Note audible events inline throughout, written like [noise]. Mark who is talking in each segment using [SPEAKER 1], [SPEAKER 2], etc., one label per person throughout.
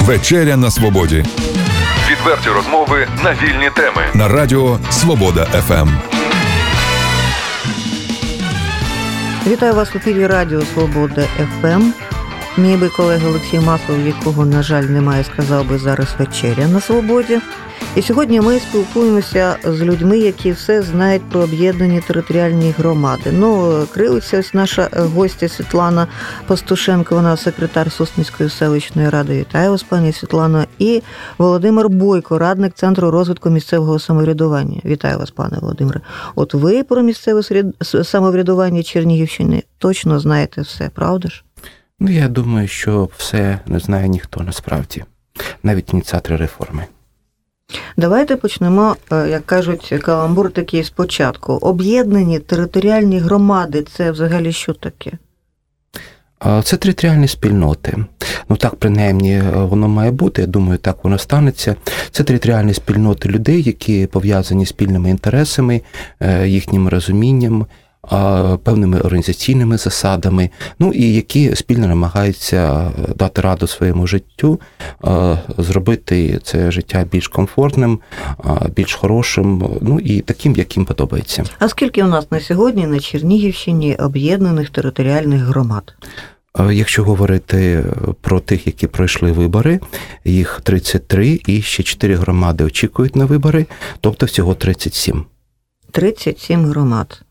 [SPEAKER 1] Вечеря на свободі. Відверті розмови на вільні теми на Радіо Свобода ФМ.
[SPEAKER 2] Вітаю вас у ефірі Радіо Свобода ФМ. Мій би колега Олексій Маслов, якого, на жаль, немає, сказав би зараз вечеря на свободі. І сьогодні ми спілкуємося з людьми, які все знають про об'єднані територіальні громади. Ну, крилиться ось наша гостя Світлана Пастушенко, вона секретар Сосницької селищної ради. Вітаю вас, пані Світлано. І Володимир Бойко, радник центру розвитку місцевого самоврядування. Вітаю вас, пане Володимире. От ви про місцеве самоврядування Чернігівщини точно знаєте все, правда ж?
[SPEAKER 3] Ну, я думаю, що все не знає ніхто насправді, навіть ініціатори реформи.
[SPEAKER 2] Давайте почнемо, е, як кажуть, каламбур такий спочатку. Об'єднані територіальні громади це взагалі що таке?
[SPEAKER 3] Це територіальні спільноти. Ну так, принаймні, е, воно має бути. Я думаю, так воно станеться. Це територіальні спільноти людей, які пов'язані спільними інтересами, е, їхнім розумінням, певними організаційними засадами, ну і які спільно намагаються дати раду своєму життю, зробити це життя більш комфортним, більш хорошим, ну і таким, яким подобається.
[SPEAKER 2] А скільки у нас на сьогодні на Чернігівщині об'єднаних територіальних громад?
[SPEAKER 3] Якщо говорити про тих, які пройшли вибори, їх 33 і ще 4 громади очікують на вибори, тобто всього 37.
[SPEAKER 2] 37 громад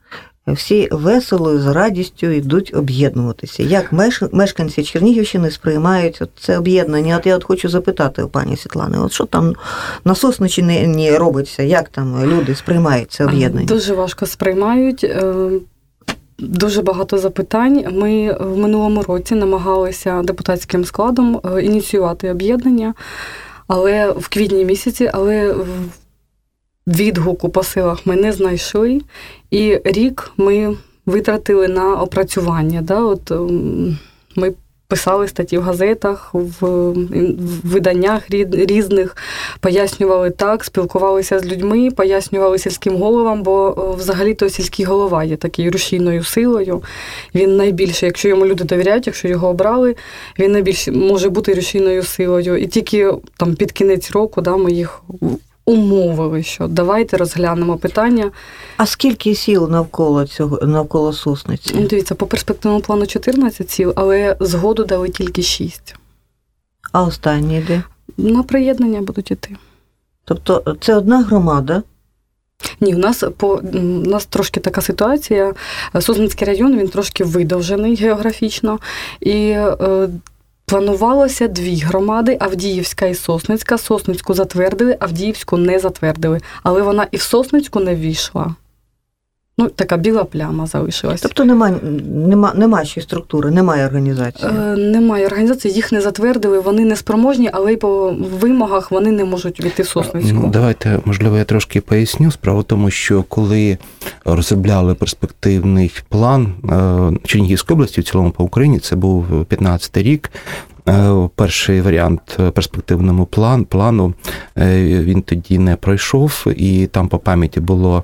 [SPEAKER 2] всі весело і з радістю йдуть об'єднуватися. Як мешканці Чернігівщини сприймають це об'єднання? От я от хочу запитати у пані Світлани, от що там на Сосничині робиться? Як там люди сприймають це об'єднання?
[SPEAKER 4] Дуже важко сприймають. Е, дуже багато запитань. Ми в минулому році намагалися депутатським складом е, ініціювати об'єднання, але в квітні місяці, але відгуку по силах ми не знайшли, і рік ми витратили на опрацювання. Да? От Ми писали статті в газетах, в виданнях різних, пояснювали так, спілкувалися з людьми, пояснювали сільським головам, бо взагалі-то сільський голова є такою рушійною силою. Він найбільше, якщо йому люди довіряють, якщо його обрали, він найбільше може бути рушійною силою. І тільки там під кінець року да, ми їх умовили, що давайте розглянемо питання.
[SPEAKER 2] А скільки сіл навколо цього навколо сосниці?
[SPEAKER 4] Ну, дивіться, по перспективному плану 14 сіл, але згоду дали тільки 6.
[SPEAKER 2] А останні де?
[SPEAKER 4] На приєднання будуть іти.
[SPEAKER 2] Тобто це одна громада?
[SPEAKER 4] Ні, у нас по у нас трошки така ситуація. Сосницький район він трошки видовжений географічно. І е, Планувалося дві громади Авдіївська і Сосницька. Сосницьку затвердили, Авдіївську не затвердили. Але вона і в Сосницьку не ввійшла. Ну, така біла пляма залишилась.
[SPEAKER 2] Тобто немає нема, нема ще структури, немає організації?
[SPEAKER 4] Е, Немає організації, їх не затвердили, вони не спроможні, але й по вимогах вони не можуть війти в Сосницьку.
[SPEAKER 3] Ну, Давайте, можливо, я трошки поясню. Справа в тому, що коли розробляли перспективний план е, Чернігівської області в цілому по Україні, це був 15-й рік. Е, перший варіант перспективному план, плану е, він тоді не пройшов, і там по пам'яті було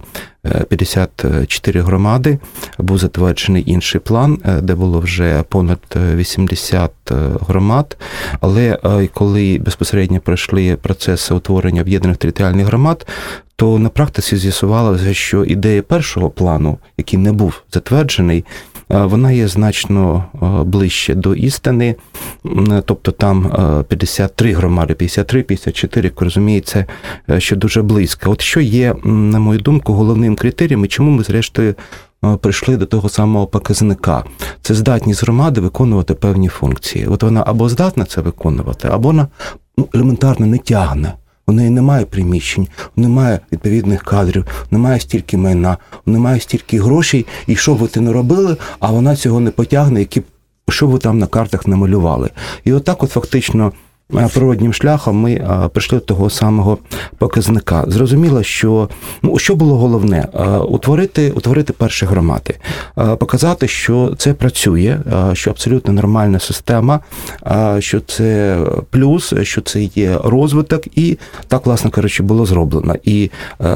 [SPEAKER 3] 54 громади. Був затверджений інший план, е, де було вже понад 80 громад. Але коли безпосередньо пройшли процеси утворення об'єднаних територіальних громад, то на практиці з'ясувалося, що ідея першого плану, який не був затверджений, вона є значно ближче до істини, тобто там 53 громади, 53, 54, як розуміється, е, що дуже близько. От що є, на мою думку, головним критерієм, і чому ми, зрештою, прийшли до того самого показника. Це здатність громади виконувати певні функції. От вона або здатна це виконувати, або вона ну, елементарно не тягне. У неї немає приміщень, немає відповідних кадрів, немає стільки майна, немає стільки грошей, і що б ви ти не робили, а вона цього не потягне, які що ви там на картах намалювали. І отак, от фактично, природнім шляхом ми прийшли до того самого показника. Зрозуміло, що ну що було головне утворити утворити перші громади, показати, що це працює, що абсолютно нормальна система, що це плюс, що це є розвиток, і так, власне кажучи, було зроблено. І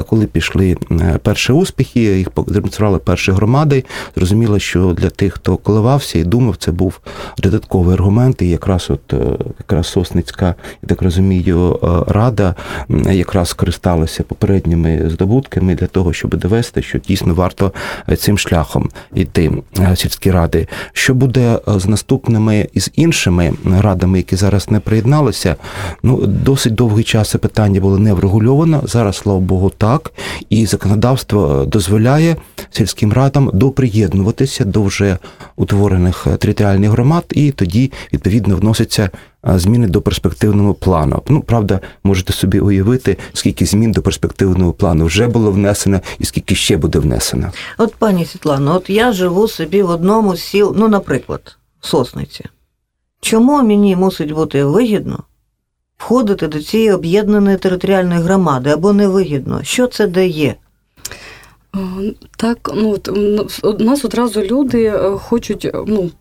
[SPEAKER 3] коли пішли перші успіхи, їх продемонстрували перші громади. Зрозуміло, що для тих, хто коливався і думав, це був додатковий аргумент, і якраз от якраз сосни. Сосницька, я так розумію, рада якраз скористалася попередніми здобутками для того, щоб довести, що дійсно варто цим шляхом йти сільські ради. Що буде з наступними і з іншими радами, які зараз не приєдналися? Ну досить довгий час це питання було не врегульовано. Зараз, слава Богу, так і законодавство дозволяє сільським радам доприєднуватися до вже утворених територіальних громад, і тоді відповідно вносяться зміни до перспективного плану. Ну правда, можете собі уявити, скільки змін до перспективного плану вже було внесено, і скільки ще буде внесено.
[SPEAKER 2] От пані Світлано, от я живу собі в одному з сіл, ну, наприклад, Сосниці. Чому мені мусить бути вигідно входити до цієї об'єднаної територіальної громади або невигідно? Що це дає?
[SPEAKER 4] Так, ну у нас одразу люди е, хочуть ну,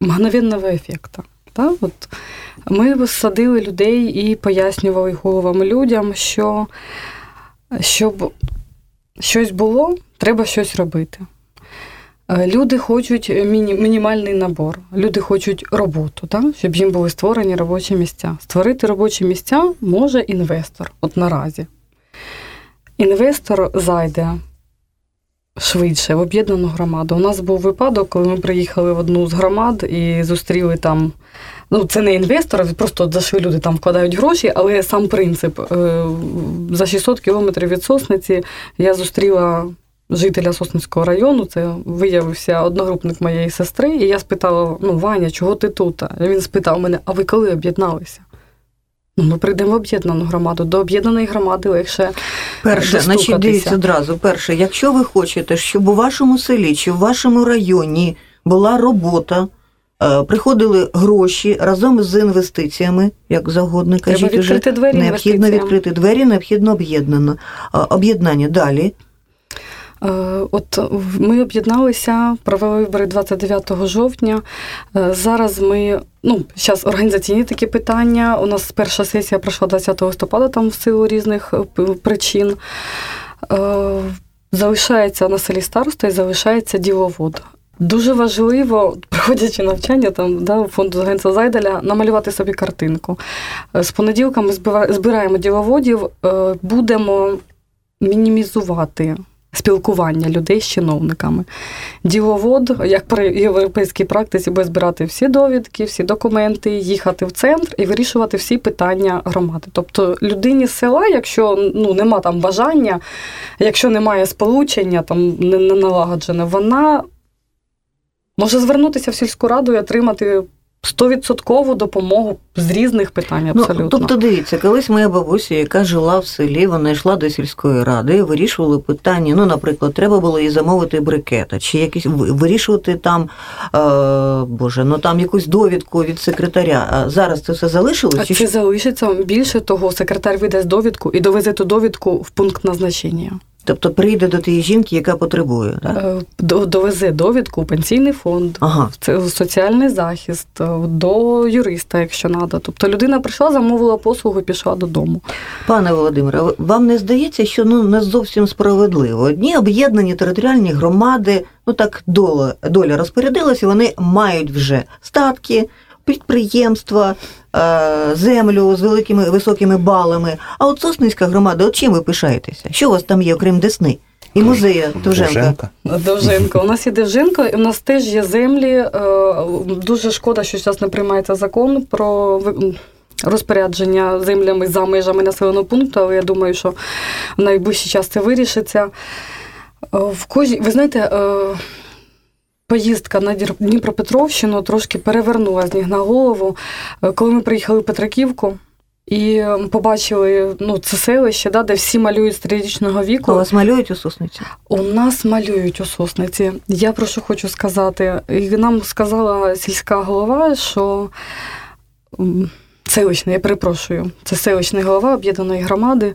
[SPEAKER 4] мгновенного ефекту. Так? От Ми садили людей і пояснювали головами людям, що щоб щось було, треба щось робити. Е, люди хочуть міні, мінімальний набор, люди хочуть роботу, так? щоб їм були створені робочі місця. Створити робочі місця може інвестор, от наразі. Інвестор зайде швидше в об'єднану громаду. У нас був випадок, коли ми приїхали в одну з громад і зустріли там. Ну, це не інвестори, просто зайшли люди там вкладають гроші, але сам принцип е, за 600 кілометрів від Сосниці я зустріла жителя Сосницького району. Це виявився одногрупник моєї сестри. І я спитала: ну, Ваня, чого ти тут? Він спитав мене: а ви коли об'єдналися? Ну, Ми прийдемо в об'єднану громаду. До об'єднаної громади легше.
[SPEAKER 2] Перше, значить, дивіться одразу. Перше, якщо ви хочете, щоб у вашому селі чи в вашому районі була робота, е, приходили гроші разом з інвестиціями, як завгодно кажіть,
[SPEAKER 4] Треба відкрити
[SPEAKER 2] вже,
[SPEAKER 4] двері
[SPEAKER 2] необхідно відкрити двері, необхідно об'єднано. Об'єднання далі.
[SPEAKER 4] Е, от ми об'єдналися, провели вибори 29 жовтня. Е, зараз ми ну, зараз організаційні такі питання. У нас перша сесія пройшла 20 листопада, там в силу різних е, причин. Залишається на селі староста і залишається діловод. Дуже важливо, проходячи навчання там да, фонду Генса Зайдаля, намалювати собі картинку. З понеділка ми збираємо діловодів, будемо мінімізувати спілкування людей з чиновниками. Діловод, як при європейській практиці, буде збирати всі довідки, всі документи, їхати в центр і вирішувати всі питання громади. Тобто людині з села, якщо ну, нема там бажання, якщо немає сполучення, там не налагоджене, вона може звернутися в сільську раду і отримати стовідсоткову допомогу з різних питань. Ну, абсолютно.
[SPEAKER 2] Ну, Тобто, дивіться, колись моя бабуся, яка жила в селі, вона йшла до сільської ради, і вирішували питання. Ну, наприклад, треба було їй замовити брикета, чи якісь вирішувати там, е, боже, ну там якусь довідку від секретаря. А зараз це все залишилось?
[SPEAKER 4] Чи це залишиться більше того, секретар видасть довідку і довезе ту довідку в пункт назначення.
[SPEAKER 2] Тобто прийде до тієї жінки, яка потребує, так? Е,
[SPEAKER 4] довезе довідку пенсійний фонд, ага. в соціальний захист, е, до юриста, якщо треба. Тобто людина прийшла, замовила послугу, пішла додому.
[SPEAKER 2] Пане Володимире, вам не здається, що ну не зовсім справедливо? Одні об'єднані територіальні громади, ну так доля, доля розпорядилася, вони мають вже статки підприємства, е, землю з великими високими балами. А от Сосницька громада, от чим ви пишаєтеся? Що у вас там є, окрім Десни? І музея Довженка.
[SPEAKER 4] Довженка. У нас є Довженка, і у нас теж є землі. Е, дуже шкода, що зараз не приймається закон про розпорядження землями за межами населеного пункту, але я думаю, що в найближчий час це вирішиться. Е, в кожній, ви знаєте, Поїздка на Дніпропетровщину трошки перевернула з ніг на голову. Е, коли ми приїхали в Петриківку і побачили ну, це селище, да, де всі малюють стрічного віку.
[SPEAKER 2] У вас малюють у сосниці?
[SPEAKER 4] У нас малюють у сосниці. Я про що хочу сказати. І Нам сказала сільська голова, що селищна, я перепрошую, це селищний голова об'єднаної громади.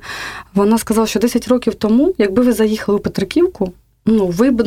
[SPEAKER 4] Вона сказала, що 10 років тому, якби ви заїхали у Петриківку. Ну, ви б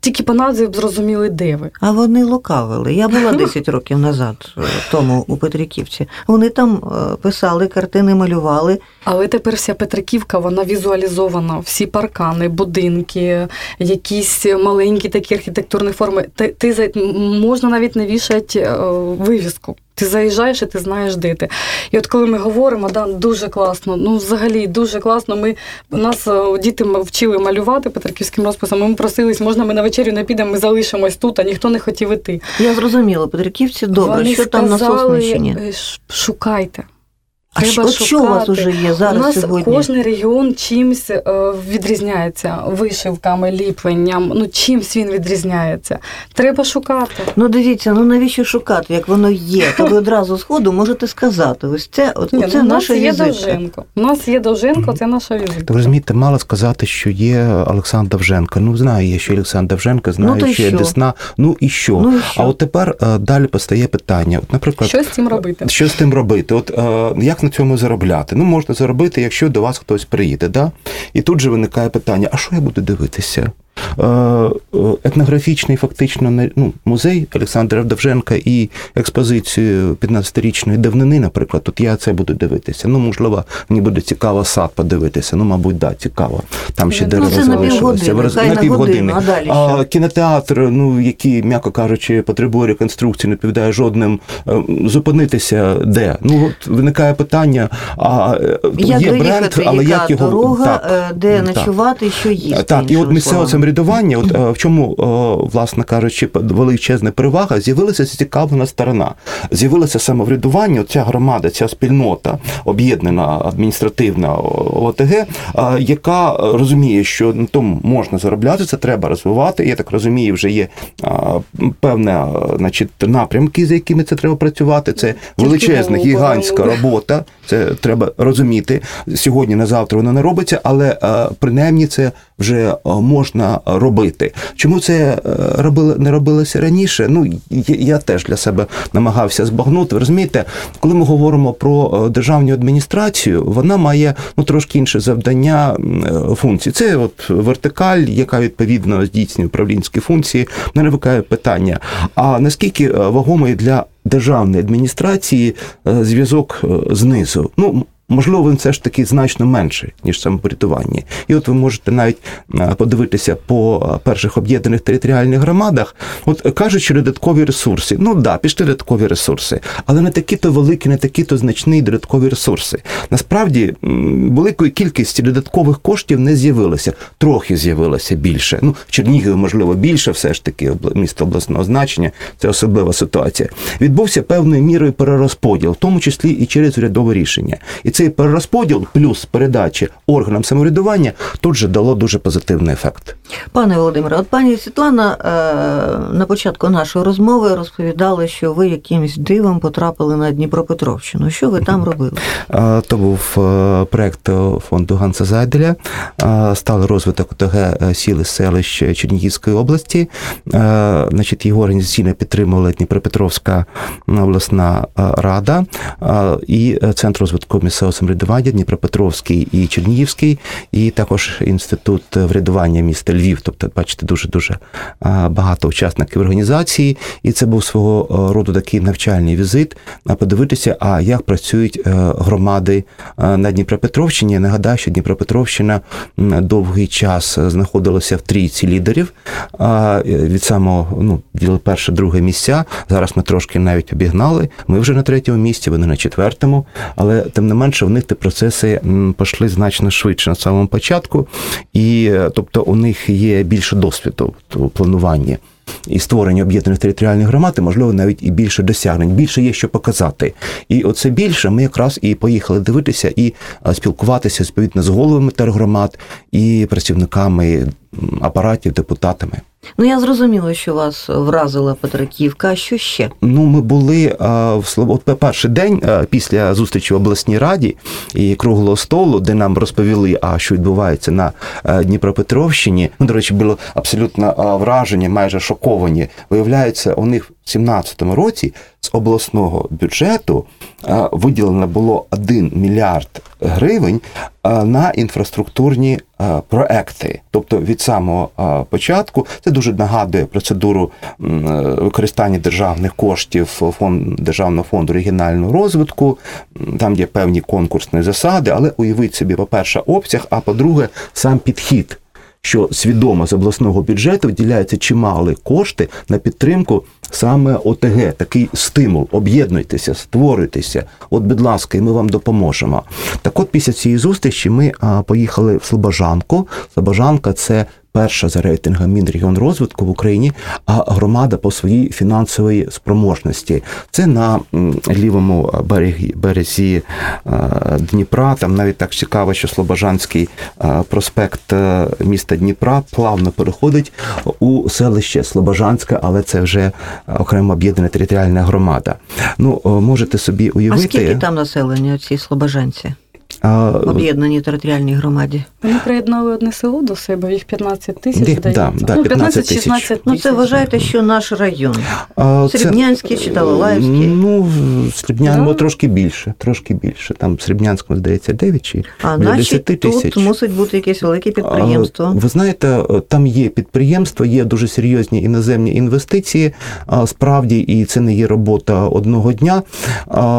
[SPEAKER 4] тільки по назві б зрозуміли, де ви.
[SPEAKER 2] А вони лукавили. Я була 10 років назад, е, тому у Петриківці. Вони там е, писали картини, малювали.
[SPEAKER 4] Але тепер вся Петриківка, вона візуалізована, всі паркани, будинки, якісь маленькі такі архітектурні форми. Ти, ти можна навіть не вішати е, вивіску. Ти заїжджаєш і ти знаєш, де ти. І от коли ми говоримо, да, дуже класно, ну взагалі дуже класно. Ми нас е, діти вчили малювати петриківським розписом. Ми просились, можна ми на вечерю не підемо, ми залишимось тут, а ніхто не хотів іти.
[SPEAKER 2] Я зрозуміла, Петриківці добре,
[SPEAKER 4] Вони
[SPEAKER 2] що там на
[SPEAKER 4] сказали,
[SPEAKER 2] Соснищині?
[SPEAKER 4] е, ш- Шукайте.
[SPEAKER 2] А
[SPEAKER 4] Треба
[SPEAKER 2] от що у вас уже є зараз
[SPEAKER 4] У нас
[SPEAKER 2] сьогодні?
[SPEAKER 4] кожен регіон чимсь е, відрізняється вишивками, ліпленням. Ну чимсь він відрізняється. Треба шукати.
[SPEAKER 2] Ну дивіться, ну навіщо шукати, як воно є? [laughs] То ви одразу сходу можете сказати. Ось це, от,
[SPEAKER 4] Ні,
[SPEAKER 2] оце
[SPEAKER 4] ну,
[SPEAKER 2] наша
[SPEAKER 4] є. Довженко. У нас є Довженко, це наша візитка.
[SPEAKER 3] Ви розумієте, мало сказати, що є Олександр Довженко. Ну, знаю я, що Олександр Довженко, знаю,
[SPEAKER 2] Ну,
[SPEAKER 3] що є? Десна. Ну і що?
[SPEAKER 2] Ну і що?
[SPEAKER 3] А от тепер е, далі постає питання. От, наприклад,
[SPEAKER 4] Що з цим робити?
[SPEAKER 3] Що з тим робити? От е, як на цьому заробляти? Ну, можна заробити, якщо до вас хтось приїде. Да? І тут же виникає питання: а що я буду дивитися? Е, е, етнографічний фактично ну, музей Олександра Довженка і експозицію 15-річної давнини, наприклад, тут я це буду дивитися. Ну, можливо, мені буде цікаво сад подивитися. Ну, мабуть, да, цікаво. Там ще
[SPEAKER 4] Ну,
[SPEAKER 3] дерева
[SPEAKER 2] це на
[SPEAKER 3] залишилося.
[SPEAKER 2] півгодини, годину, а
[SPEAKER 3] кінотеатр, ну який, м'яко кажучи, потребує реконструкції, не відповідає жодним е, зупинитися де. Ну от виникає питання, а
[SPEAKER 2] Як
[SPEAKER 3] є бренд, але як його
[SPEAKER 2] дорога,
[SPEAKER 3] так,
[SPEAKER 2] де
[SPEAKER 3] так.
[SPEAKER 2] ночувати, що їсти.
[SPEAKER 3] Так, і от місцеве. Самоврядування, от е, в чому, е, власне кажучи, величезна перевага, з'явилася зацікавлена сторона. З'явилося самоврядування, ця громада, ця спільнота, об'єднана адміністративна ОТГ, е, яка розуміє, що на тому можна заробляти, це треба розвивати. Я так розумію, вже є е, певна е, значить, напрямки, за якими це треба працювати. Це величезна, гігантська робота. Це треба розуміти. Сьогодні на завтра воно не робиться, але принаймні це вже е, робити. Чому це е, робили, не робилося раніше? Ну я, теж для себе намагався збагнути. Ви розумієте, коли ми говоримо про е, державну адміністрацію, вона має ну трошки інше завдання е, функцій. Це от вертикаль, яка відповідно здійснює управлінські функції. Не виникає питання. А наскільки вагомий для державної адміністрації зв'язок знизу? Ну Можливо, він все ж таки значно менший, ніж самоврядування. І от ви можете навіть е, подивитися по е, перших об'єднаних територіальних громадах. От е, кажуть, що додаткові ресурси. Ну да, пішли додаткові ресурси, але не такі то великі, не такі то значні додаткові ресурси. Насправді великої кількості додаткових коштів не з'явилося. Трохи з'явилося більше. Ну, Чернігів, можливо, більше, все ж таки місто обласного значення. Це особлива ситуація. Відбувся певною мірою перерозподіл, в тому числі і через урядове рішення. І цей перерозподіл плюс передачі органам самоврядування тут же дало дуже позитивний ефект.
[SPEAKER 2] Пане Володимире, от пані Світлана е, на початку нашої розмови розповідала, що ви якимось дивом потрапили на Дніпропетровщину. Що ви там робили?
[SPEAKER 3] То був е, проект фонду Ганса Зайделя, сталий розвиток ОТГ е, сіл і селищ Чернігівської області. Значить, його організаційно підтримувала Дніпропетровська обласна рада і Центр розвитку місцевого самоврядування Дніпропетровський і Чернігівський, і також інститут врядування міста Львів. Тобто, бачите, дуже дуже багато учасників організації, і це був свого е, роду такий навчальний візит. Подивитися, а як працюють е, громади е, на Дніпропетровщині. Я нагадаю, що Дніпропетровщина довгий час знаходилася в трійці лідерів. Від самого ну, перше, друге місця. Зараз ми трошки навіть обігнали. Ми вже на третьому місці, вони на четвертому. Але тим не менше, в них ті процеси пішли значно швидше на самому початку, і е, тобто у них є більше досвіду у плануванні. І створення об'єднаних територіальних громад, і, можливо, навіть і більше досягнень, більше є що показати. І оце більше ми якраз і поїхали дивитися і а, спілкуватися відповідно з головами тергромад і працівниками апаратів, депутатами.
[SPEAKER 2] Ну я зрозуміла, що вас вразила Петриківка. А що ще?
[SPEAKER 3] Ну, ми були а, в Слоб- от перший день а, після зустрічі в обласній раді і круглого столу, де нам розповіли, а що відбувається на а, Дніпропетровщині. Ну, до речі, було абсолютно враження, майже шоковані. Виявляється, у них в 17-му році з обласного бюджету виділено було 1 мільярд гривень на інфраструктурні проекти. Тобто від самого початку це дуже нагадує процедуру е, використання державних коштів фонд державного фонду регіонального розвитку. Там є певні конкурсні засади, але уявіть собі, по-перше, обсяг, а по-друге, сам підхід. Що свідомо з обласного бюджету виділяються чимали кошти на підтримку саме ОТГ, такий стимул. Об'єднуйтеся, створюйтеся. От, будь ласка, і ми вам допоможемо. Так, от після цієї зустрічі ми поїхали в Слобожанку. Слобожанка це перша за рейтингом Мінрегіон розвитку в Україні, а громада по своїй фінансовій спроможності. Це на лівому берегі, березі е, Дніпра. Там навіть так цікаво, що Слобожанський е, проспект е, міста Дніпра плавно переходить у селище Слобожанське, але це вже окремо об'єднана територіальна громада. Ну можете собі уявити. А
[SPEAKER 2] скільки там населення у цій Слобожанці? Об'єднаній територіальній громаді.
[SPEAKER 4] Вони приєднали одне село до себе, їх 15 тисяч.
[SPEAKER 3] Да, да, ну, 15 16
[SPEAKER 2] тисяч. Ну, це вважаєте, що наш район. Срібнянський чи Талалаївський?
[SPEAKER 3] Ну, Срібнянському да. трошки більше, трошки більше. Там в Срібнянському, здається, 9 чи
[SPEAKER 2] а, 10 тисяч. Тут мусить бути якесь велике підприємство.
[SPEAKER 3] Ви знаєте, там є підприємство, є дуже серйозні іноземні інвестиції, справді, і це не є робота одного дня.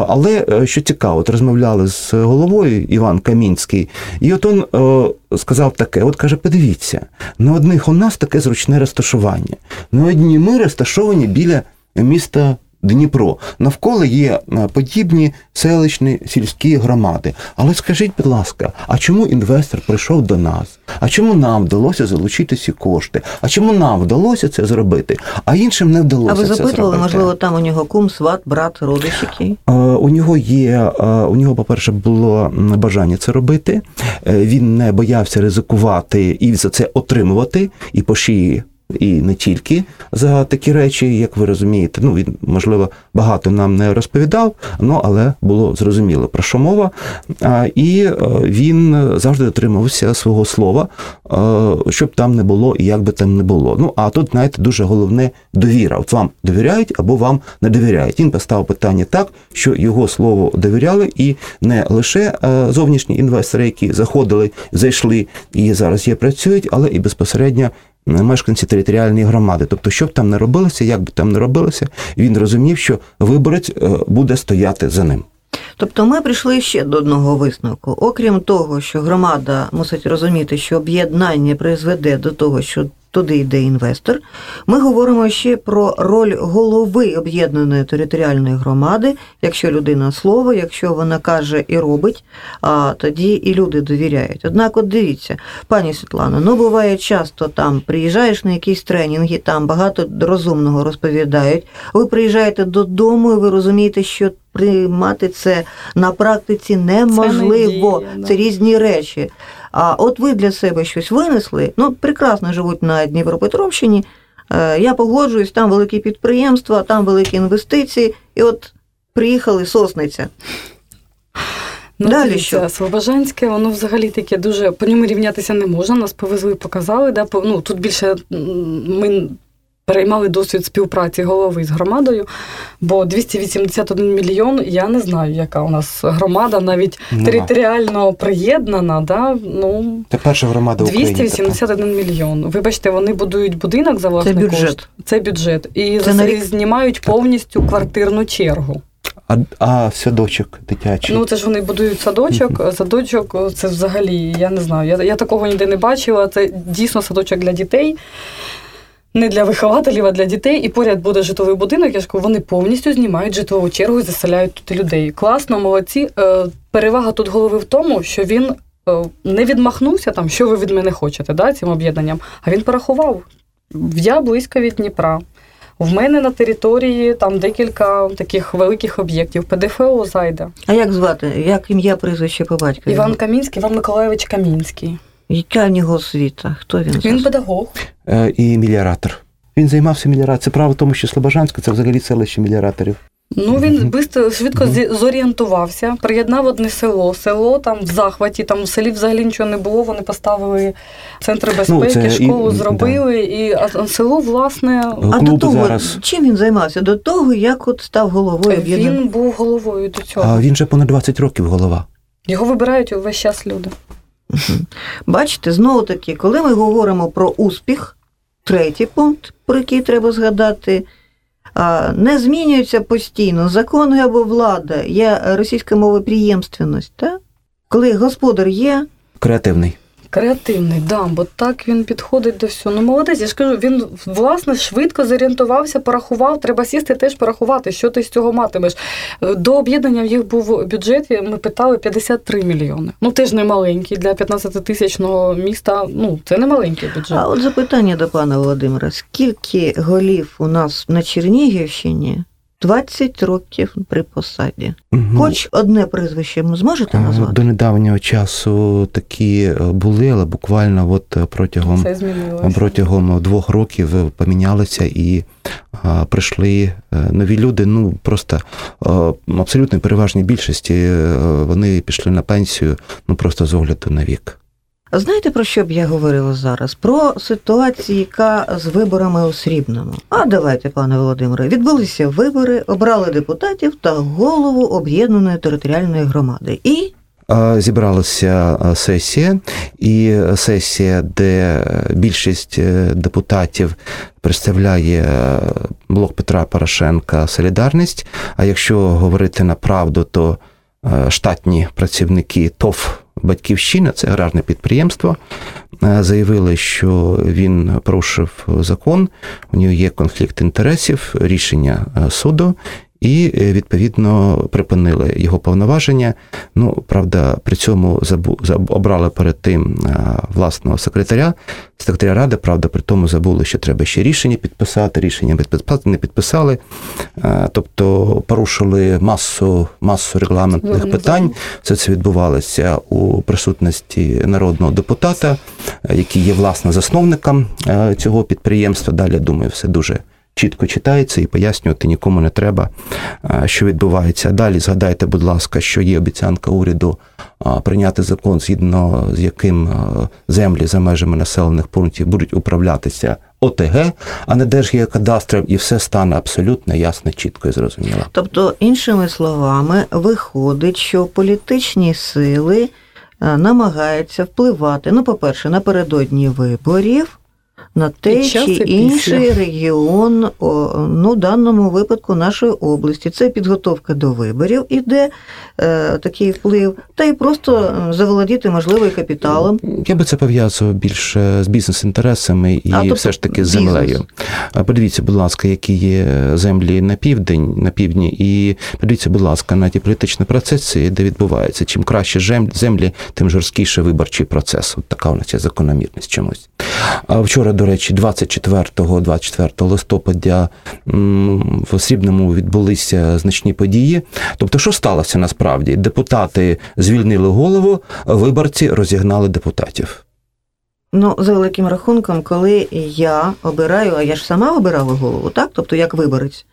[SPEAKER 3] Але е, що цікаво, от розмовляли з головою Іван Камінський, і от він е, сказав таке: от каже, подивіться, на одних у нас таке зручне розташування, на одні ми розташовані біля міста Дніпро. Навколо є е, подібні селищні сільські громади. Але скажіть, будь ласка, а чому інвестор прийшов до нас? А чому нам вдалося залучити ці кошти? А чому нам вдалося це зробити? А іншим не вдалося.
[SPEAKER 2] А ви
[SPEAKER 3] запитували,
[SPEAKER 2] це зробити? можливо, там у нього кум, сват, брат, родич який?
[SPEAKER 3] Е, у нього є, е, у нього, по-перше, було бажання це робити. Він не боявся ризикувати і за це отримувати, і по шиї і не тільки за такі речі, як ви розумієте. Ну, він, можливо, багато нам не розповідав, ну, але було зрозуміло про що мова. І е, він завжди дотримувався свого слова, е, щоб там не було і як би там не було. Ну, а тут, знаєте, дуже головне довіра. От вам довіряють або вам не довіряють. Він поставив питання так, що його слово довіряли, і не лише е, зовнішні інвестори, які заходили, зайшли і зараз є працюють, але і безпосередньо мешканці територіальної громади. Тобто, що б там не робилося, як би там не робилося, він розумів, що виборець е, буде стояти за ним.
[SPEAKER 2] Тобто ми прийшли ще до одного висновку. Окрім того, що громада мусить розуміти, що об'єднання призведе до того, що туди йде інвестор. Ми говоримо ще про роль голови об'єднаної територіальної громади, якщо людина слово, якщо вона каже і робить, а тоді і люди довіряють. Однак, от дивіться, пані Світлано, ну буває часто там приїжджаєш на якісь тренінги, там багато розумного розповідають. Ви приїжджаєте додому, і ви розумієте, що приймати це на практиці неможливо. Це, це різні речі. А от ви для себе щось винесли, ну прекрасно живуть на Дніпропетровщині. Е, я погоджуюсь, там великі підприємства, там великі інвестиції, і от приїхали сосниця.
[SPEAKER 4] Ну, Далі що? Слобожанське, воно взагалі таке дуже по ньому рівнятися не можна. Нас повезли, показали. Да? Ну, Тут більше ми переймали досвід співпраці голови з громадою, бо 281 мільйон, я не знаю, яка у нас громада, навіть Нема. територіально приєднана. Да? Ну,
[SPEAKER 3] Це перша громада
[SPEAKER 4] 281
[SPEAKER 3] України,
[SPEAKER 4] мільйон. Вибачте, вони будують будинок за власний
[SPEAKER 2] Це бюджет. кошт.
[SPEAKER 4] Це бюджет. І Це рік... знімають повністю квартирну чергу.
[SPEAKER 3] А а садочок дитячий?
[SPEAKER 4] Ну це ж вони будують садочок. Садочок це взагалі, я не знаю. Я я такого ніде не бачила. Це дійсно садочок для дітей не для вихователів, а для дітей. І поряд буде житловий будинок. Я ж кажу, вони повністю знімають житлову чергу і заселяють тут людей. Класно, молодці. Е, перевага тут голови в тому, що він е, не відмахнувся там, що ви від мене хочете, да, цим об'єднанням. А він порахував. Я близько від Дніпра. В мене на території там декілька таких великих об'єктів. ПДФО зайде.
[SPEAKER 2] А як звати? Як ім'я прізвище по батькові?
[SPEAKER 4] Іван Камінський, Іван Миколаївич Камінський.
[SPEAKER 2] Яка в нього освіта? Хто він?
[SPEAKER 4] Він педагог.
[SPEAKER 3] Е, і міліоратор. Він займався міліорацією. Це право в тому, що Слобожанське це взагалі селище міліораторів.
[SPEAKER 4] Ну він бисто, швидко зорієнтувався, приєднав одне село. Село там в захваті, там в селі взагалі нічого не було. Вони поставили центр ну, безпеки, ну, школу і, зробили, да. і а село, власне,
[SPEAKER 2] а до того зараз... чим він займався? До того, як от став головою?
[SPEAKER 4] Він був головою до цього.
[SPEAKER 3] А він вже понад 20 років голова.
[SPEAKER 4] Його вибирають увесь час люди.
[SPEAKER 2] Бачите, знову таки, коли ми говоримо про успіх, третій пункт, про який треба згадати, не змінюються постійно закони або влада, є російська мова приємственність. Коли господар є.
[SPEAKER 3] Креативний.
[SPEAKER 4] Креативний, да, бо так він підходить до всього. Ну, молодець, я ж кажу, він власне швидко зорієнтувався, порахував. Треба сісти теж порахувати, що ти з цього матимеш. До об'єднання в їх був бюджет, ми питали 53 мільйони. Ну теж не маленький для 15-тисячного міста. Ну це не маленький бюджет.
[SPEAKER 2] А от запитання до пана Володимира: скільки голів у нас на Чернігівщині 20 років при посаді.
[SPEAKER 3] Ну,
[SPEAKER 2] Хоч одне прізвище ви зможете
[SPEAKER 3] е,
[SPEAKER 2] назвати?
[SPEAKER 3] До недавнього часу такі е, були, але буквально от е, протягом протягом двох років помінялися і а, прийшли нові люди. Ну просто абсолютно переважній більшості вони пішли на пенсію, ну просто з огляду на вік.
[SPEAKER 2] Знаєте, про що б я говорила зараз? Про ситуацію, яка з виборами у Срібному. А давайте, пане Володимире, відбулися вибори, обрали депутатів та голову об'єднаної територіальної громади. І
[SPEAKER 3] Зібралася сесія, і сесія, де більшість е, депутатів представляє е, блок Петра Порошенка Солідарність. А якщо говорити на правду, то штатні працівники ТОВ Батьківщина, це аграрне підприємство, е, заявили, що він порушив закон, у нього є конфлікт інтересів, рішення е, суду. І е, відповідно припинили його повноваження. Ну правда, при цьому забу, обрали перед тим е, власного секретаря, секретаря ради. Правда, при тому забули, що треба ще рішення підписати. Рішення підписати не підписали, Е, тобто порушили масу масу регламентних питань. Все це відбувалося у присутності народного депутата, який є власне засновником цього підприємства. Далі я думаю, все дуже чітко читається і пояснювати нікому не треба, е, що відбувається. Далі згадайте, будь ласка, що є обіцянка уряду прийняти закон, згідно з яким е, землі за межами населених пунктів будуть управлятися ОТГ, а не Держгеокадастром, і все стане абсолютно ясно, чітко і зрозуміло.
[SPEAKER 2] тобто, іншими словами, виходить, що політичні сили е, намагаються впливати, ну, по-перше, напередодні виборів. На
[SPEAKER 4] Під
[SPEAKER 2] чи
[SPEAKER 4] і після.
[SPEAKER 2] інший регіон, ну, в даному випадку нашої області. Це підготовка до виборів іде е, такий вплив, та й просто е, заволодіти можливо і капіталом.
[SPEAKER 3] Я би це пов'язував більше з бізнес-інтересами і
[SPEAKER 2] А, тобто
[SPEAKER 3] все ж таки з
[SPEAKER 2] бізнес.
[SPEAKER 3] землею. Подивіться, будь ласка, які є землі на південь, на півдні, і подивіться, будь ласка, на ті політичні процеси, де відбуваються. Чим краще землі, тим жорсткіше виборчий процес. От така у нас є закономірність чомусь. А вчора, до речі, 24-24 листопада в Срібному відбулися значні події. Тобто, що сталося насправді? Депутати звільнили голову, виборці розігнали депутатів.
[SPEAKER 2] Ну, за великим рахунком, коли я обираю, а я ж сама обирала голову, так? Тобто як виборець.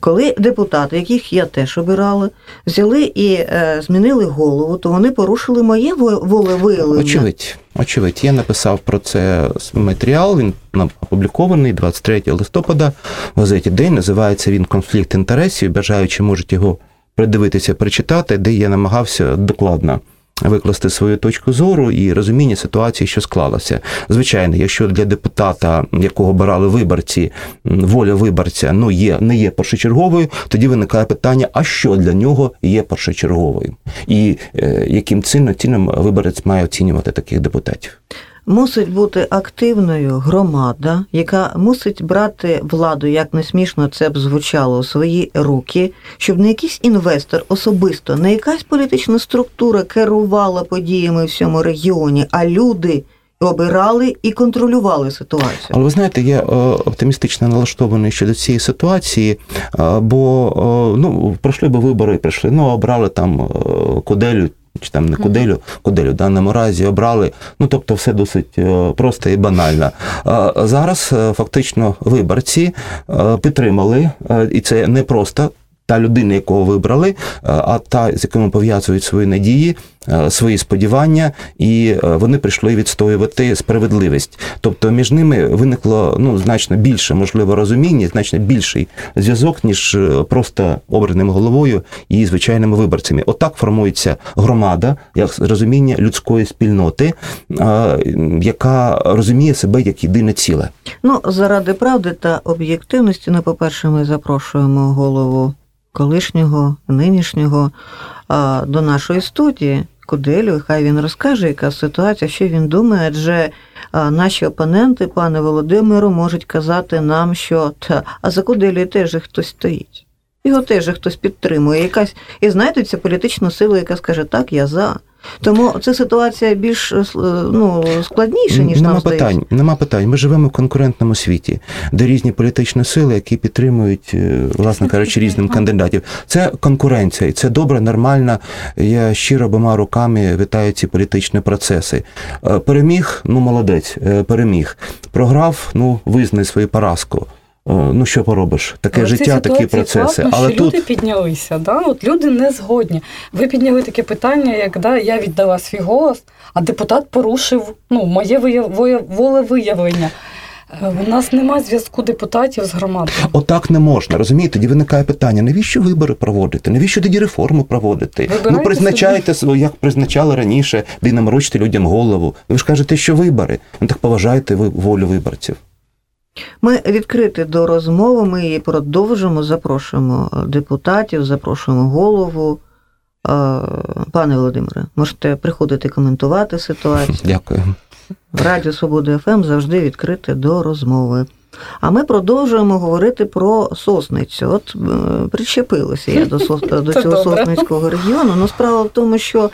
[SPEAKER 2] Коли депутати, яких я теж обирала, взяли і е, змінили голову, то вони порушили моє во- волевиявлення.
[SPEAKER 3] Очевидь, очевидь. Я написав про це матеріал. Він нам опублікований 23 листопада в газеті День. Називається він Конфлікт інтересів. Бажаючи можуть його придивитися, прочитати, де я намагався докладно. Викласти свою точку зору і розуміння ситуації, що склалася. Звичайно, якщо для депутата, якого обирали виборці, воля виборця ну є не є першочерговою, тоді виникає питання: а що для нього є першочерговою, і е, яким чином, чином виборець має оцінювати таких депутатів?
[SPEAKER 2] Мусить бути активною громада, яка мусить брати владу, як не смішно це б звучало, у свої руки, щоб не якийсь інвестор особисто, не якась політична структура керувала подіями в цьому регіоні, а люди обирали і контролювали ситуацію.
[SPEAKER 3] Але ви знаєте, я е, оптимістично налаштований щодо цієї ситуації, е, бо е, ну пройшли би вибори, прийшли, ну обрали там Куделю. Чи там не куделю, куделю в даному разі обрали. Ну тобто, все досить е, просто і банально. Зараз е, фактично виборці е, підтримали, і це не просто та людина, якого вибрали, е, а та, з якими пов'язують свої надії, е, свої сподівання, і е, вони прийшли відстоювати справедливість. Тобто між ними виникло ну значно більше можливо розуміння, значно більший зв'язок, ніж просто обраним головою і звичайними виборцями. Отак формується громада, як розуміння людської спільноти, яка розуміє себе як єдине ціле.
[SPEAKER 2] Ну, заради правди та об'єктивності, ну, по-перше, ми запрошуємо голову колишнього, нинішнього до нашої студії. Куделю, хай він розкаже, яка ситуація, що він думає, адже наші опоненти, пане Володимиру, можуть казати нам, що та, а за Куделю теж хтось стоїть. Його теж хтось підтримує. Якась і знайдеться політична сила, яка скаже, так, я за. Тому ця ситуація більш е, ну, складніша, ніж
[SPEAKER 3] нема
[SPEAKER 2] нам
[SPEAKER 3] питань.
[SPEAKER 2] здається.
[SPEAKER 3] Нема питань. Ми живемо в конкурентному світі, де різні політичні сили, які підтримують, е, власне кажучи, різним кандидатів. Це конкуренція, і це добре, нормально. Я щиро обома руками вітаю ці політичні процеси. Е, переміг, ну молодець, переміг. Програв, ну визнай свою поразку. Ну, що поробиш? Таке
[SPEAKER 4] Але
[SPEAKER 3] життя, такі процеси.
[SPEAKER 4] Класно,
[SPEAKER 3] Але
[SPEAKER 4] що
[SPEAKER 3] тут
[SPEAKER 4] люди піднялися. Да? От люди не згодні. Ви підняли таке питання, як да, я віддала свій голос, а депутат порушив ну, моє волевиявлення. Е, у нас немає зв'язку депутатів з громадою.
[SPEAKER 3] Отак не можна. Розумієте, тоді виникає питання: навіщо вибори проводити? Навіщо тоді реформу проводити?
[SPEAKER 4] Вибирайте
[SPEAKER 3] ну призначайте собі. як призначали раніше, де наморочити людям голову. Ви ж кажете, що вибори. Ну так поважайте ви волю виборців.
[SPEAKER 2] Ми відкриті до розмови, ми її продовжимо, запрошуємо депутатів, запрошуємо голову. Пане Володимире, можете приходити коментувати ситуацію. [laughs]
[SPEAKER 3] Дякую.
[SPEAKER 2] Радіо Свободи ФМ завжди відкрите до розмови. А ми продовжуємо говорити про сосницю. От е, причепилася я до [laughs] до цього сосницького регіону. Ну, справа в тому, що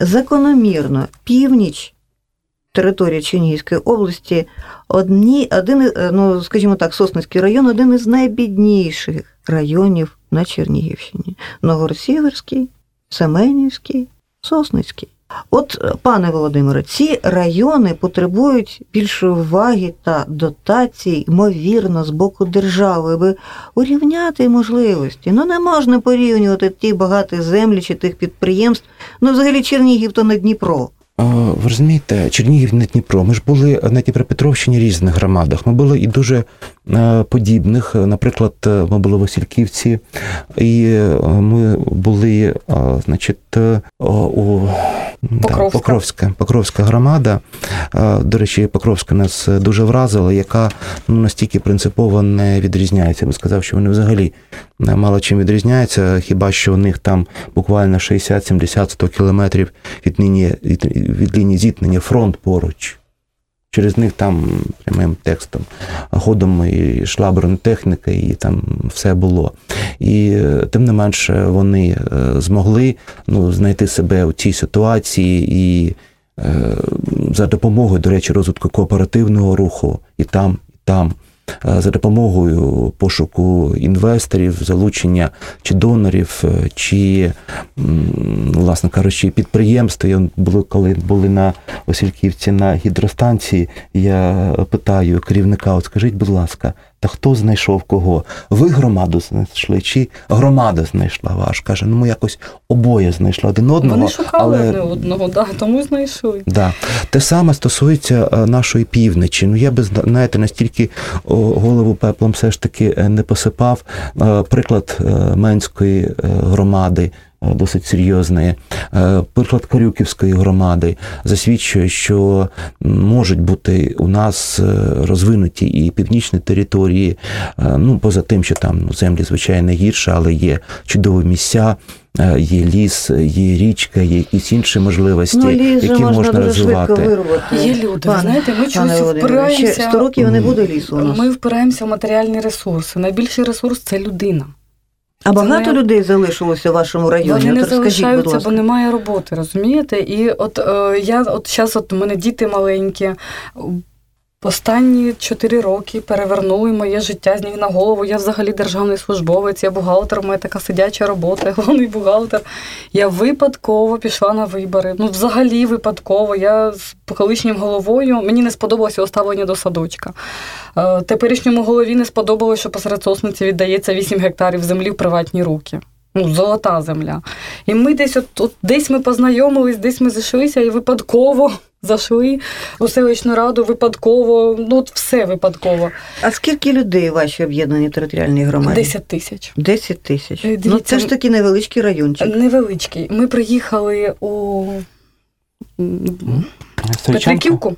[SPEAKER 2] закономірно північ території Чернігівської області одні, один, ну, скажімо так, Сосницький район один із найбідніших районів на Чернігівщині. Новгород-Сіверський, Семенівський, Сосницький. От, пане Володимире, ці райони потребують більшої уваги та дотацій, ймовірно, з боку держави, аби урівняти можливості. Ну не можна порівнювати ті багаті землі чи тих підприємств. Ну, взагалі, Чернігів то не Дніпро.
[SPEAKER 3] Ви розумієте, Чернігів не Дніпро. Ми ж були на Дніпропетровщині різних громадах. Ми були і дуже подібних. Наприклад, е, ми були в Васильківці, і е, ми були, значить, у Покровська. Покровська Покровська громада. До речі, Покровська нас дуже вразила, яка ну, настільки принципово не відрізняється. Я би сказав, що вони взагалі мало чим відрізняються, хіба що у них там буквально 60-70-100 кілометрів від лінії, від, від лінії зіткнення фронт поруч. Через них там прямим текстом, ходом і йшла бронетехніка, і там все було. І е, тим не менше вони е, змогли ну, знайти себе у цій ситуації і е, за допомогою, до речі, розвитку кооперативного руху і там, і там. Е, за допомогою пошуку інвесторів, залучення чи донорів, е, чи, власне кажучи, підприємств. Я були, коли були на Васильківці на гідростанції, я питаю керівника: от скажіть, будь ласка, та хто знайшов кого? Ви громаду знайшли, чи громада знайшла ваш? Каже, ну ми якось обоє знайшли один одного.
[SPEAKER 4] Вони шукали але... одне одного, да, тому знайшли.
[SPEAKER 3] Да. Те саме стосується е, нашої півночі. Ну я би знаєте, настільки голову пеплом все ж таки е, не посипав. Е, приклад Менської громади. Е, досить серйозної. Е, приклад Карюківської громади засвідчує, що можуть бути у нас е, розвинуті і північні території, ну поза тим, що там ну, землі звичайно гірше, але є чудові місця. Є ліс, є річка, є якісь інші можливості,
[SPEAKER 2] ну, ліс
[SPEAKER 3] які
[SPEAKER 2] можна,
[SPEAKER 3] можна
[SPEAKER 2] дуже
[SPEAKER 3] розвивати.
[SPEAKER 4] Є люди, ви знаєте, ми чомусь впираємося. Ще
[SPEAKER 2] 100 років не буде лісу. у нас.
[SPEAKER 4] Ми впираємося в матеріальні ресурси. Найбільший ресурс це людина.
[SPEAKER 2] А багато не... людей залишилося в вашому районі?
[SPEAKER 4] Вони не залишаються, бо немає роботи, розумієте? І от е, я от зараз от у мене діти маленькі. Останні чотири роки перевернули моє життя з ніг на голову. Я взагалі державний службовець, я бухгалтер, у мене така сидяча робота, [laughs] головний бухгалтер. Я випадково пішла на вибори. Ну, взагалі випадково. Я з колишнім головою мені не сподобалося оставлення до садочка. Е, теперішньому голові не сподобалося, що посеред сосниці віддається 8 гектарів землі в приватні руки. Ну, золота земля. І ми десь от, от десь ми познайомились, десь ми зайшлися і випадково зайшли у селищну раду випадково, ну от все випадково.
[SPEAKER 2] А скільки людей в вашій об'єднаній територіальній громаді?
[SPEAKER 4] Десять тисяч.
[SPEAKER 2] Десять тисяч. Е, дивіться, ну це ж такий невеличкий райончик.
[SPEAKER 4] Невеличкий. Ми приїхали у. Петриківку.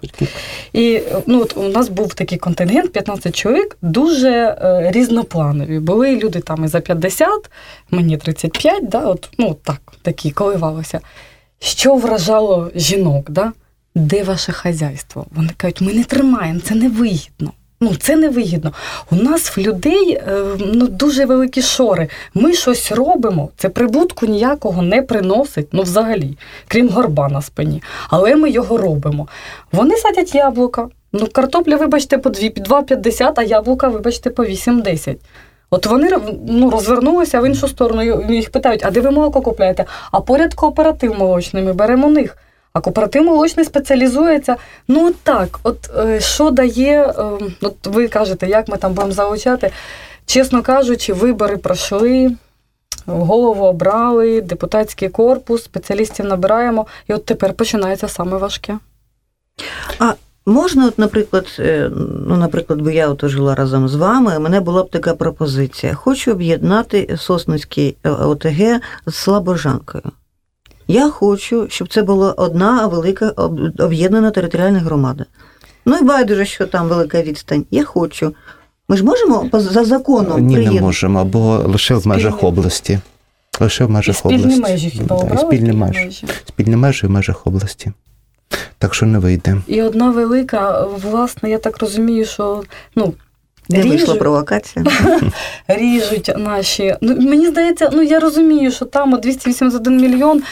[SPEAKER 4] І ну, от у нас був такий контингент, 15 чоловік, дуже е, різнопланові. Були люди там і за 50, мені 35, да, от, ну так, такі коливалися. що вражало жінок? Да? Де ваше хазяйство? Вони кажуть, ми не тримаємо, це не вигідно. Ну, це не вигідно. У нас в людей е, ну, дуже великі шори. Ми щось робимо, це прибутку ніякого не приносить, ну взагалі, крім горба на спині. Але ми його робимо. Вони садять яблука. Ну, картопля, вибачте, по 2,50, а яблука, вибачте, по 8-10. От вони ну, розвернулися в іншу сторону. Їх питають, а де ви молоко купляєте? А поряд кооператив молочний, ми беремо них. А кооператив молочний спеціалізується. Ну от так, от е, що дає, е, от ви кажете, як ми там будемо залучати. Чесно кажучи, вибори пройшли, голову обрали, депутатський корпус, спеціалістів набираємо, і от тепер починається саме важке.
[SPEAKER 2] А Можна, от, наприклад, е, ну, наприклад, бо я от жила разом з вами, у мене була б така пропозиція. Хочу об'єднати Сосницький е, ОТГ з Слабожанкою. Я хочу, щоб це була одна велика об'єднана територіальна громада. Ну і байдуже, що там велика відстань. Я хочу. Ми ж можемо за законом
[SPEAKER 3] Ні, приєднати? не можемо, бо лише в межах області. Лише в межах
[SPEAKER 4] спільні
[SPEAKER 3] області.
[SPEAKER 4] межі хіба обрали?
[SPEAKER 3] Спільні межі. Спільні межі в межах області. Так що не вийде.
[SPEAKER 4] І одна велика, власне, я так розумію, що ну.
[SPEAKER 2] Не вийшла провокація. [laughs]
[SPEAKER 4] Ріжуть наші. Ну, Мені здається, ну я розумію, що там 281 мільйон.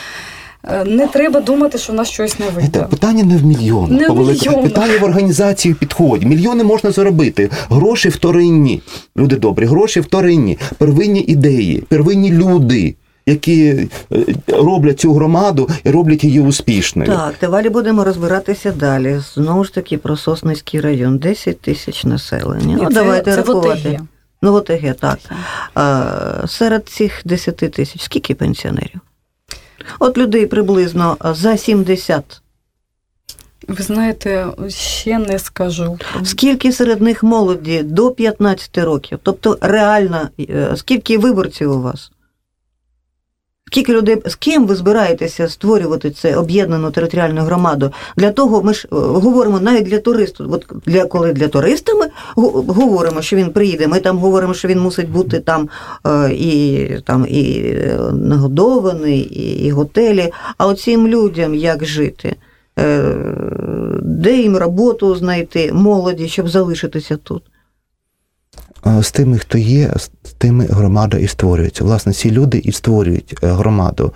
[SPEAKER 4] Е, не треба думати, що в нас щось не вийде.
[SPEAKER 3] Питання не в мільйон. Не в мільйон. Питання в організації підході. Мільйони можна заробити. Гроші вторинні. Люди добрі, гроші вторинні, первинні ідеї, первинні люди які е, роблять цю громаду і роблять її успішною.
[SPEAKER 2] Так, далі будемо розбиратися далі. Знову ж таки, про Сосницький район, 10 тисяч населення. Ну, давайте це рахувати. Ну, в ОТГ, так. А, Серед цих 10 тисяч скільки пенсіонерів? От людей приблизно за 70.
[SPEAKER 4] Ви знаєте, ще не скажу.
[SPEAKER 2] Скільки серед них молоді до 15 років? Тобто реально, е, скільки виборців у вас? Скільки людей з ким ви збираєтеся створювати це об'єднану територіальну громаду? Для того ми ж е, говоримо навіть для туристів. От для коли для туриста ми говоримо, що він приїде. Ми там говоримо, що він мусить бути там е, і там і е, нагодований, і, готелі. А оцим людям як жити? Де їм роботу знайти молоді, щоб залишитися тут?
[SPEAKER 3] З тими, хто є, з тими громада і створюється. Власне, ці люди і створюють е, громаду.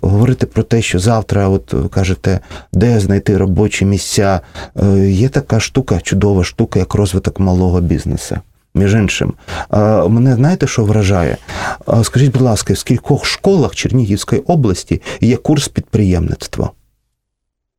[SPEAKER 3] Говорити про те, що завтра, от кажете, де знайти робочі місця, е, є така штука, чудова штука, як розвиток малого бізнесу. Між іншим, мене знаєте, що вражає? Скажіть, будь ласка, в скількох школах Чернігівської області є курс підприємництва?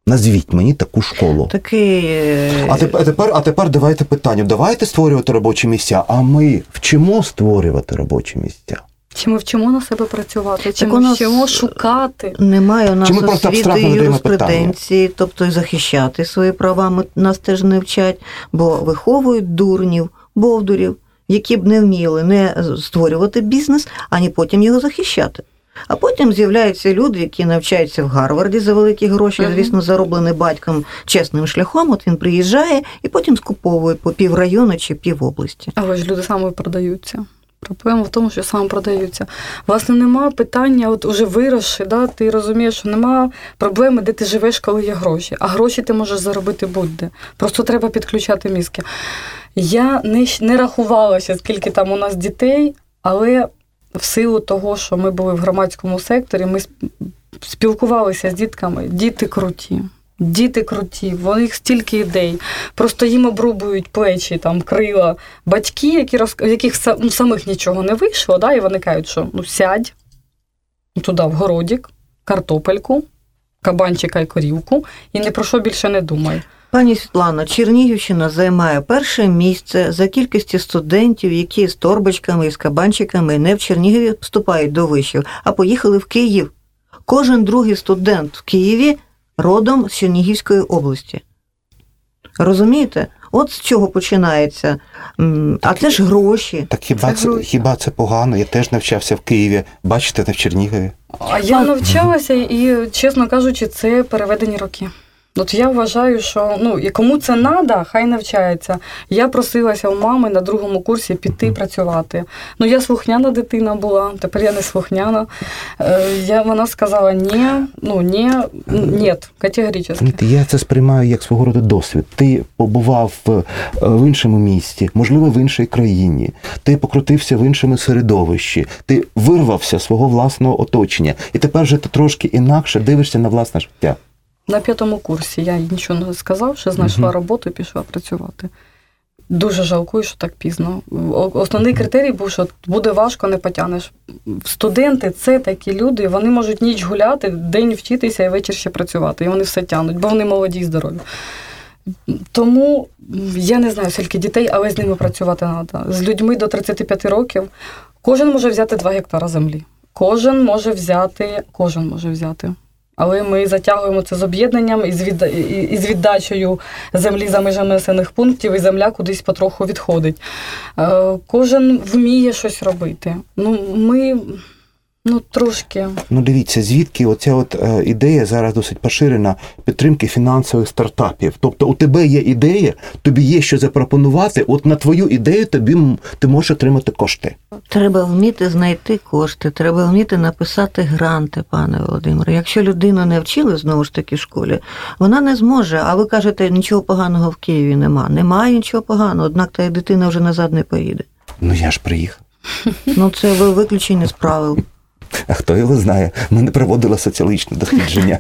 [SPEAKER 3] Назвіть мені таку школу.
[SPEAKER 2] Такий...
[SPEAKER 3] Е, а тепер, а тепер, а тепер давайте питання. Давайте створювати робочі місця, а ми вчимо створювати робочі місця.
[SPEAKER 4] Чи ми вчимо на себе працювати? Чи так ми вчимо шукати?
[SPEAKER 2] Немає у нас освіти юриспруденції, тобто і захищати свої права ми нас теж не вчать, бо виховують дурнів, бовдурів, які б не вміли не створювати бізнес, ані потім його захищати. А потім з'являються люди, які навчаються в Гарварді за великі гроші, звісно, зароблені батьком чесним шляхом. От він приїжджає і потім скуповує по піврайону чи пів області.
[SPEAKER 4] Але ж люди саме продаються. Проблема в тому, що саме продаються. Власне, нема питання, от уже виросши, да, ти розумієш, що нема проблеми, де ти живеш, коли є гроші. А гроші ти можеш заробити будь-де. Просто треба підключати мізки. Я не не рахувала ще, скільки там у нас дітей, але в силу того, що ми були в громадському секторі, ми спілкувалися з дітками. Діти круті. Діти круті, в них стільки ідей. Просто їм обрубують плечі, там, крила батьки, які роз... яких ну, самих нічого не вийшло, да, і вони кажуть, що ну сядь туди в городік, картопельку, кабанчика і корівку, і ні про що більше не думай.
[SPEAKER 2] Пані Світлана, Чернігівщина займає перше місце за кількістю студентів, які з торбочками і з кабанчиками не в Чернігові вступають до вишів, а поїхали в Київ. Кожен другий студент в Києві родом з Чернігівської області. Розумієте? От з чого починається. А це ж гроші.
[SPEAKER 3] Так хіба це, це хіба це погано? Я теж навчався в Києві. Бачите, не в Чернігові.
[SPEAKER 4] А я навчалася і, чесно кажучи, це переведені роки. От я вважаю, що ну і кому це треба, хай навчається. Я просилася у мами на другому курсі піти працювати. Ну я слухняна дитина була, тепер я не слухняна. Е, я вона сказала ні, ну ні, ні, категорично.
[SPEAKER 3] Я це сприймаю як свого роду досвід. Ти побував в іншому місті, можливо, в іншій країні. Ти покрутився в іншому середовищі, ти вирвався свого власного оточення, і тепер вже ти трошки інакше дивишся на власне життя.
[SPEAKER 4] На п'ятому курсі я їй нічого не сказав, що знайшла угу. роботу і пішла працювати. Дуже жалкую, що так пізно. Основний критерій був, що буде важко, не потягнеш. Студенти це такі люди, вони можуть ніч гуляти, день вчитися і вечір ще працювати. І вони все тягнуть, бо вони молоді і здорові. Тому я не знаю, скільки дітей, але з ними працювати треба. З людьми до 35 років кожен може взяти 2 гектара землі. Кожен може взяти, кожен може взяти. Але ми затягуємо це з об'єднанням і з від... і з віддачею землі за межами населених пунктів, і земля кудись потроху відходить. Е, кожен вміє щось робити. Ну, ми Ну, трошки.
[SPEAKER 3] Ну, дивіться, звідки оця от е, ідея зараз досить поширена підтримки фінансових стартапів. Тобто у тебе є ідея, тобі є що запропонувати, от на твою ідею тобі ти можеш отримати кошти.
[SPEAKER 2] Треба вміти знайти кошти, треба вміти написати гранти, пане Володимире. Якщо людину не вчили знову ж таки в школі, вона не зможе. А ви кажете, нічого поганого в Києві нема. Немає нічого поганого, однак та дитина вже назад не поїде.
[SPEAKER 3] Ну я ж приїхав.
[SPEAKER 2] Ну це ви виключення з правил.
[SPEAKER 3] А хто його знає? Ми не проводили соціологічне дослідження.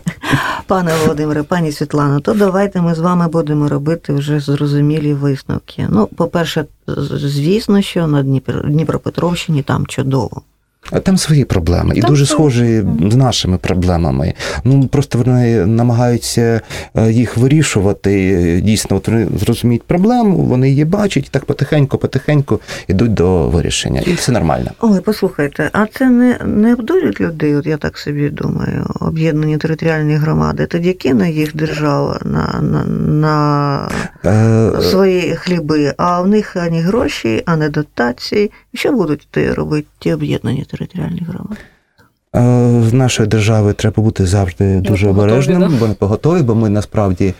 [SPEAKER 2] Пане Володимире, пані Світлано, то давайте ми з вами будемо робити вже зрозумілі висновки. Ну, по-перше, звісно, що на Дніпропетровщині там чудово.
[SPEAKER 3] Там свої проблеми і там дуже схожі з нашими проблемами. Ну просто вони намагаються е, їх вирішувати. Дійсно, от вони зрозуміють проблему, вони її бачать, і так потихеньку, потихеньку йдуть до вирішення. І все нормально.
[SPEAKER 2] Ой, послухайте, а це не не обдурюють людей? От я так собі думаю, об'єднані територіальні громади. Тоді кине їх держава на на, на е... свої хліби, а в них ані гроші, ані дотації. Що будуть робити ті об'єднані територіальних громад?
[SPEAKER 3] З нашої держави треба бути завжди дуже обережним, бо не поготові, бо ми насправді е,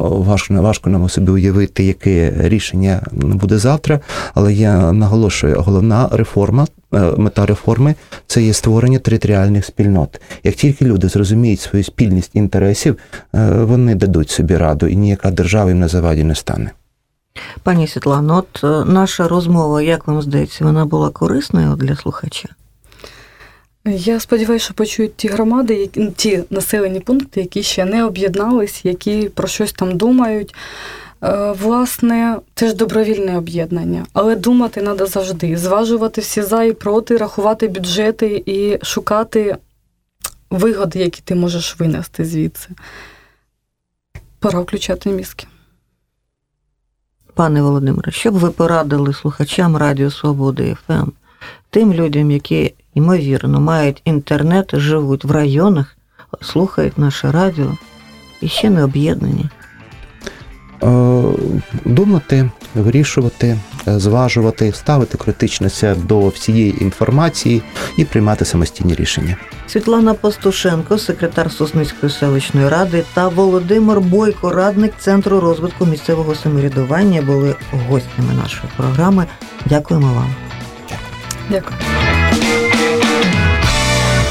[SPEAKER 3] важко важко нам собі уявити, яке рішення буде завтра. Але я наголошую, головна реформа, е, мета реформи це є створення територіальних спільнот. Як тільки люди зрозуміють свою спільність інтересів, е, вони дадуть собі раду, і ніяка держава їм на заваді не стане.
[SPEAKER 2] Пані Світлано, от наша розмова, як вам здається, вона була корисною для слухача?
[SPEAKER 4] Я сподіваюся, що почують ті громади, ну, ті населені пункти, які ще не об'єднались, які про щось там думають. Е, власне, це ж добровільне об'єднання, але думати треба завжди, зважувати всі за і проти, рахувати бюджети і шукати вигоди, які ти можеш винести звідси. Пора включати мізки.
[SPEAKER 2] Пане Володимире, що б ви порадили слухачам Радіо Свободи ФМ, тим людям, які ймовірно, мають інтернет, живуть в районах, слухають наше радіо і ще не об'єднані.
[SPEAKER 3] Е, думати, вирішувати, е, зважувати, ставити критичність до всієї інформації і приймати самостійні рішення.
[SPEAKER 2] Світлана Пастушенко, секретар Сосницької селищної ради, та Володимир Бойко, радник Центру розвитку місцевого самоврядування, були гостями нашої програми. Дякуємо вам.
[SPEAKER 4] Дякую.